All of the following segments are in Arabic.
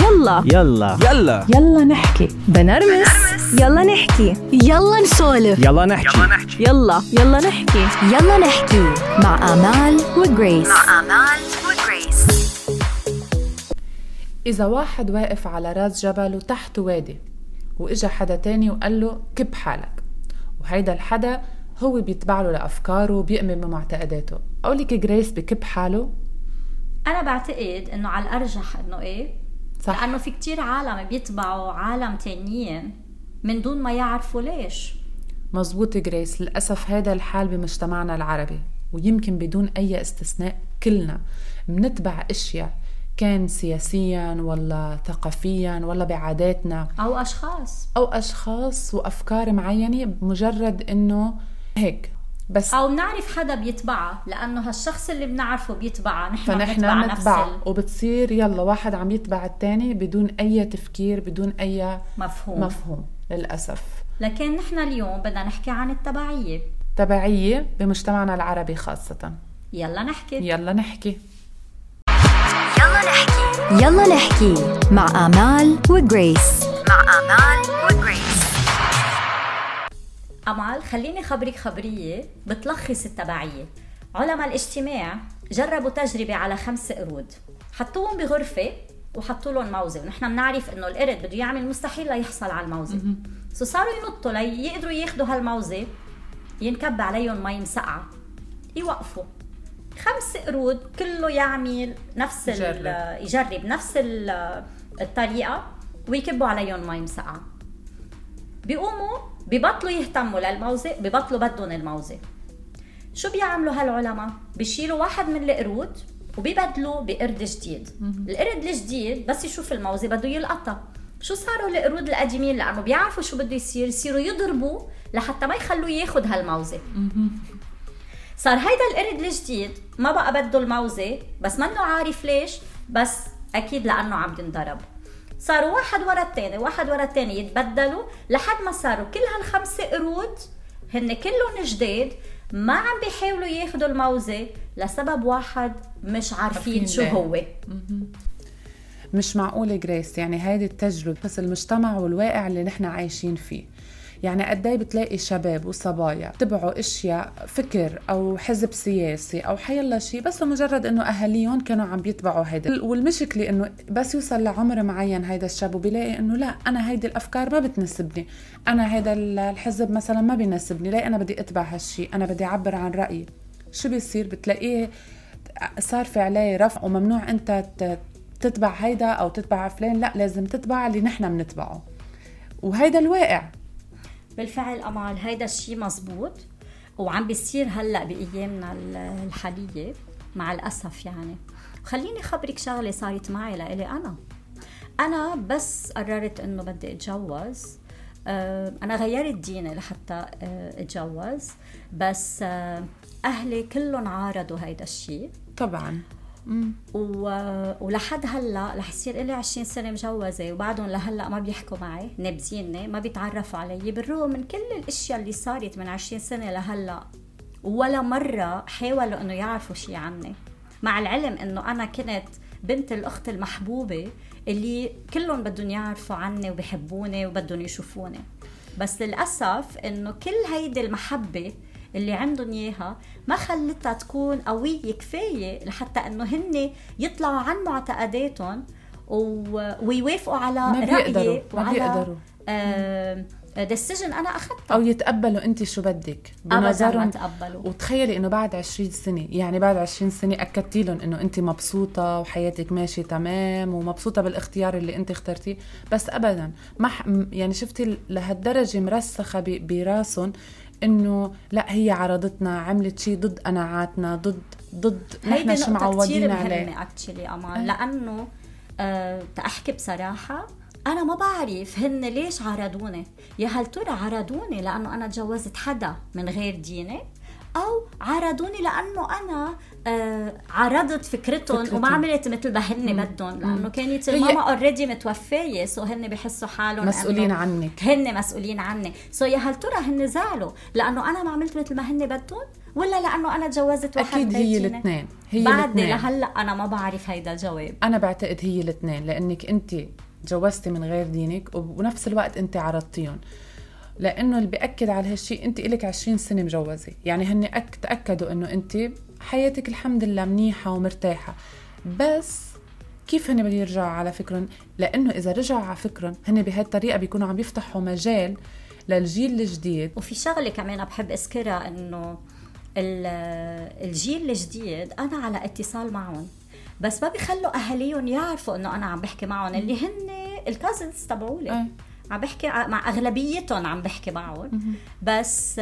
يلا. يلا. يلا. يلا نحكي. بنرمس. يلا نحكي. يلا نسولف. يلا نحكي. يلا يلا. نحكي. يلا نحكي. مع آمال وجريس. آمال وجريس. إذا واحد واقف على راس جبل وتحته وادي وإجا حدا تاني وقال له كب حالك. وهيدا الحدا هو بيتبع له لأفكاره وبيؤمن بمعتقداته. أقولك جريس بكب حاله؟ أنا بعتقد إنه على الأرجح إنه إيه؟ صح. لأنه في كتير عالم بيتبعوا عالم تانيين من دون ما يعرفوا ليش. مزبوط جريس للأسف هذا الحال بمجتمعنا العربي ويمكن بدون أي استثناء كلنا منتبع أشياء كان سياسيا ولا ثقافيا ولا بعاداتنا. أو أشخاص. أو أشخاص وأفكار معينة بمجرد إنه هيك. بس أو بنعرف حدا بيتبعها لأنه هالشخص اللي بنعرفه بيتبعها نحن فنحن بنتبع وبتصير يلا واحد عم يتبع التاني بدون أي تفكير بدون أي المفهوم مفهوم للأسف. لكن نحن اليوم بدنا نحكي عن التبعية. تبعية بمجتمعنا العربي خاصة. يلا نحكي. يلا نحكي. يلا نحكي. يلا نحكي مع آمال وجريس. مع آمال أمال خليني خبرك خبرية بتلخص التبعية. علماء الاجتماع جربوا تجربة على خمس قرود. حطوهم بغرفة وحطوا لهم موزة. ونحن بنعرف إنه القرد بده يعمل مستحيل ليحصل على الموزة. سو صاروا ينطوا ليقدروا ياخذوا هالموزة ينكب عليهم مي مسقعة. يوقفوا. خمس قرود كله يعمل نفس يجرب. يجرب نفس ال- الطريقة ويكبوا عليهم مي مسقعة. بيقوموا ببطلوا يهتموا للموزة ببطلوا بدهم الموزة. شو بيعملوا هالعلماء؟ بيشيلوا واحد من القرود وبيبدلوا بقرد جديد. القرد الجديد بس يشوف الموزة بده يلقطها. شو صاروا القرود القديمين؟ لأنه بيعرفوا شو بده يصير يصيروا يضربوا لحتى ما يخلوه ياخذ هالموزة. صار هيدا القرد الجديد ما بقى بده الموزة بس منه عارف ليش؟ بس أكيد لأنه عم ينضرب. صاروا واحد ورا الثاني واحد ورا الثاني يتبدلوا لحد ما صاروا كل هالخمسة قرود هن كلهم جداد ما عم بيحاولوا ياخذوا الموزة لسبب واحد مش عارفين شو. هو. مش معقولة جريس يعني هيدي التجربة بس المجتمع والواقع اللي نحن عايشين فيه. يعني قد إيه بتلاقي شباب وصبايا تبعوا أشياء فكر أو حزب سياسي أو حيلا شيء بس لمجرد إنه أهاليهم كانوا عم بيتبعوا هيدا. والمشكلة إنه بس يوصل لعمر معين هيدا الشاب وبيلاقي إنه لا أنا هيدي الأفكار ما بتناسبني. أنا هيدا الحزب مثلا ما بيناسبني. لا أنا بدي أتبع هالشيء أنا بدي أعبر عن رأيي. شو بيصير؟ بتلاقيه صار في عليه رفع وممنوع أنت تتبع هيدا أو تتبع فلان. لا لازم تتبع اللي نحن بنتبعه. وهيدا الواقع. بالفعل امال هيدا الشيء مزبوط. وعم بيصير هلأ بأيامنا ال- الحاليه مع الأسف يعني. خليني خبرك شغلة صارت معي لإلي أنا. أنا بس قررت إنه بدي أتجوز. آه، أنا غيرت ديني لحتى آه، أتجوز. بس آه، أهلي كلهم عارضوا هيدا الشيء طبعا. و... ولحد هلأ رح يصير لي 20 سنة مجوزة وبعدهم لهلأ ما بيحكوا معي نابذيني ما بيتعرفوا علي بالرغم من كل الأشياء اللي صارت من 20 سنة لهلأ ولا مرة حاولوا إنه يعرفوا شيء عني. مع العلم إنه أنا كنت بنت الأخت المحبوبة اللي كلهم بدهم يعرفوا عني وبحبوني وبدهم يشوفوني. بس للأسف إنه كل هيدي المحبة اللي عندهم إياها ما خلتها تكون قوية كفاية لحتى إنه هن يطلعوا عن معتقداتهم و... ويوافقوا على ما بيقدروا ما بيقدروا. ديسيجن أنا أخذتها. أو يتقبلوا انت شو بدك. بنظرهم تقبلوا. وتخيلي إنه بعد 20 سنة يعني بعد 20 سنة أكدتي لهم إنه انت مبسوطة وحياتك ماشية تمام ومبسوطة بالاختيار اللي انت اخترتيه. بس ابدا ما يعني شفتي لهالدرجة مرسخة. براسهم إنه لا هي عرضتنا عملت شيء ضد قناعاتنا ضد ضد هيدي نحن شو نقطة معودين عليه. مهمة actually أمان لأنه آه تأحكي بصراحة أنا ما بعرف هن ليش عرضوني. يا هل ترى عرضوني لأنه أنا تجوزت حدا من غير ديني أو عارضوني لأنه أنا آه عرضت فكرتهم فكرتهم. وما عملت مثل ما هن بدهم لأنه كانت الماما already متوفية so هن بحسوا حالهم مسؤولين عنك. هن مسؤولين عني. so يا هل ترى هن زعلوا لأنه أنا ما عملت مثل ما هن بدهم؟ ولا لأنه أنا تجوزت واحد أكيد هي؟ الاثنين هي الاثنين. لهلأ أنا ما بعرف هيدا الجواب. أنا بعتقد هي الاثنين لأنك انت تجوزتي من غير دينك وبنفس الوقت انت عرضتيهم. لأنه اللي بيأكد على هالشيء أنت لك 20 سنة مجوزة. يعني هن أك... تأكدوا إنه أنت حياتك الحمد لله منيحة ومرتاحة. بس كيف هن بده يرجعوا على فكرهم؟ لأنه إذا رجعوا على فكرهم هن بهي الطريقة بيكونوا عم يفتحوا مجال للجيل الجديد. وفي شغلة كمان بحب أذكرها إنه ال- الجيل الجديد أنا على اتصال معهم. بس ما بيخلوا أهاليهم يعرفوا إنه أنا عم بحكي معهم اللي هن الكازنز تبعولي. أي. عم بحكي مع أغلبيتهم عم بحكي معهم. بس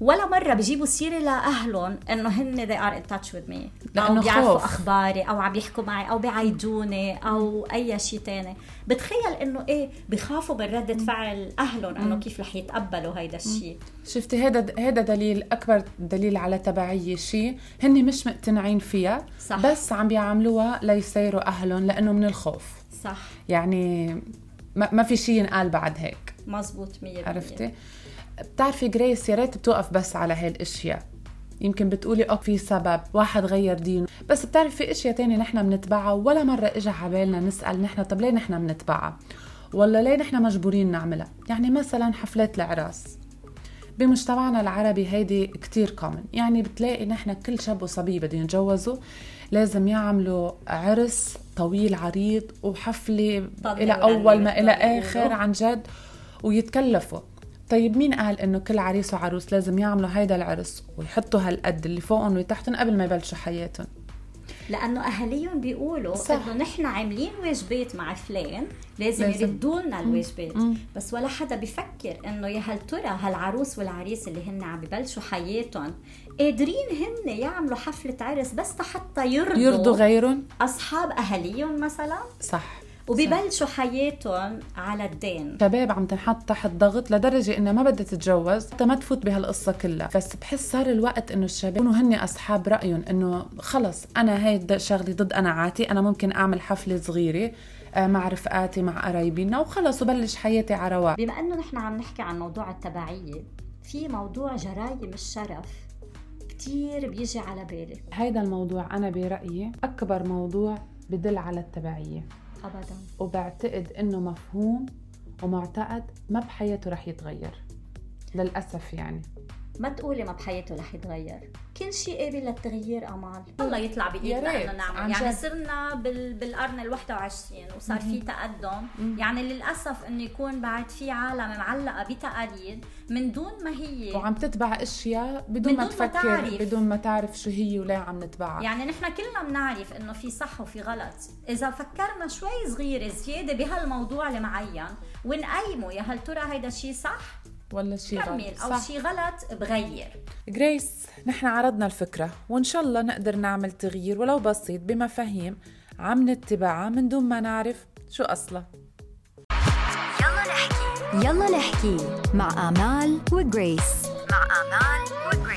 ولا مرة بيجيبوا سيرة لأهلهم إنه هن they are in touch with me. أو بيعرفوا خوف. أخباري أو عم يحكوا معي أو بيعيدوني أو أي شيء تاني. بتخيل إنه إيه بخافوا من ردة فعل أهلهم إنه كيف رح يتقبلوا هيدا الشيء. شفتي هذا هذا دليل أكبر دليل على تبعية شيء. هن مش مقتنعين فيها صح. بس عم بيعملوها ليسيروا أهلهم لأنه من الخوف. صح. يعني ما, ما في شيء ينقال بعد هيك. مزبوط 100% عرفتي؟ بتعرفي جريس يا ريت بتوقف بس على هاي الاشياء يمكن بتقولي آه في سبب واحد غير دينه بس بتعرفي في إشياء تانية نحن بنتبعها ولا مرة اجى على بالنا نسأل نحن طب ليه نحن بنتبعها؟ ولا ليه نحن مجبورين نعملها؟ يعني مثلا حفلات العراس. بمجتمعنا العربي هيدي كتير كومن يعني بتلاقي نحن كل شاب وصبية بدهم يتجوزوا لازم يعملوا عرس طويل عريض إلى ولعلة أول ما آخر بيقولوا. عن جد ويتكلفوا طيب مين قال إنه كل عريس وعروس لازم يعملوا هيدا العرس ويحطوا هالقد اللي فوقهم وتحتهم قبل ما يبلشوا حياتهم لأنه أهاليهم بيقولوا. إنه نحن عاملين واجبات مع فلان لازم, لازم. يردوا لنا الواجبات بس ولا حدا بفكر إنه يا هل ترى هالعروس والعريس اللي هن عم ببلشوا حياتهم قادرين هن يعملوا حفلة عرس بس حتى يرضوا, يرضوا غيرهم؟ أصحاب أهاليهم مثلا؟ صح. وبيبلشوا حياتهم على الدين. شباب عم تنحط تحت ضغط لدرجة إنها ما بدها تتجوز حتى ما تفوت بهالقصة كلها. بس بحس صار الوقت إنه الشباب يكونوا هن أصحاب رأيهم إنه خلص أنا هاي د- شغلي ضد قناعاتي أنا ممكن أعمل حفلة صغيرة آه، مع رفقاتي مع قرايبينا وخلص وبلش حياتي على رواق. بما إنه نحن عم نحكي عن موضوع التبعية في موضوع جرايم الشرف كتير بيجي على بالي. هيدا الموضوع أنا برأيي أكبر موضوع بدل على التبعية. ابدا. وبعتقد إنه مفهوم ومعتقد ما بحياته رح يتغير. للأسف يعني. ما تقولي ما بحياته رح يتغير. كل شيء قابل للتغيير أمال. الله يطلع بإيدنا إنه نعمل. يعني جد. صرنا بال... بالقرن ال21 وصار في تقدم. يعني للأسف إنه يكون بعد في عالم معلقة بتقاليد من دون ما هي. وعم تتبع أشياء بدون ما ما تفكر تعرف. بدون ما تعرف شو هي وليه عم نتبعها. يعني نحن كلنا بنعرف إنه في صح وفي غلط. إذا فكرنا شوي صغيره زيادة بهالموضوع المعين ونقيمه. يا هل ترى هيدا الشيء صح؟ ولا شيء كمل غلط أو. شيء غلط بغير. جريس نحن عرضنا الفكرة وإن شاء الله نقدر نعمل تغيير ولو بسيط بمفاهيم عم نتبعها من دون ما نعرف شو أصلها. يلا نحكي. يلا نحكي مع آمال وجريس. مع آمال وجريس.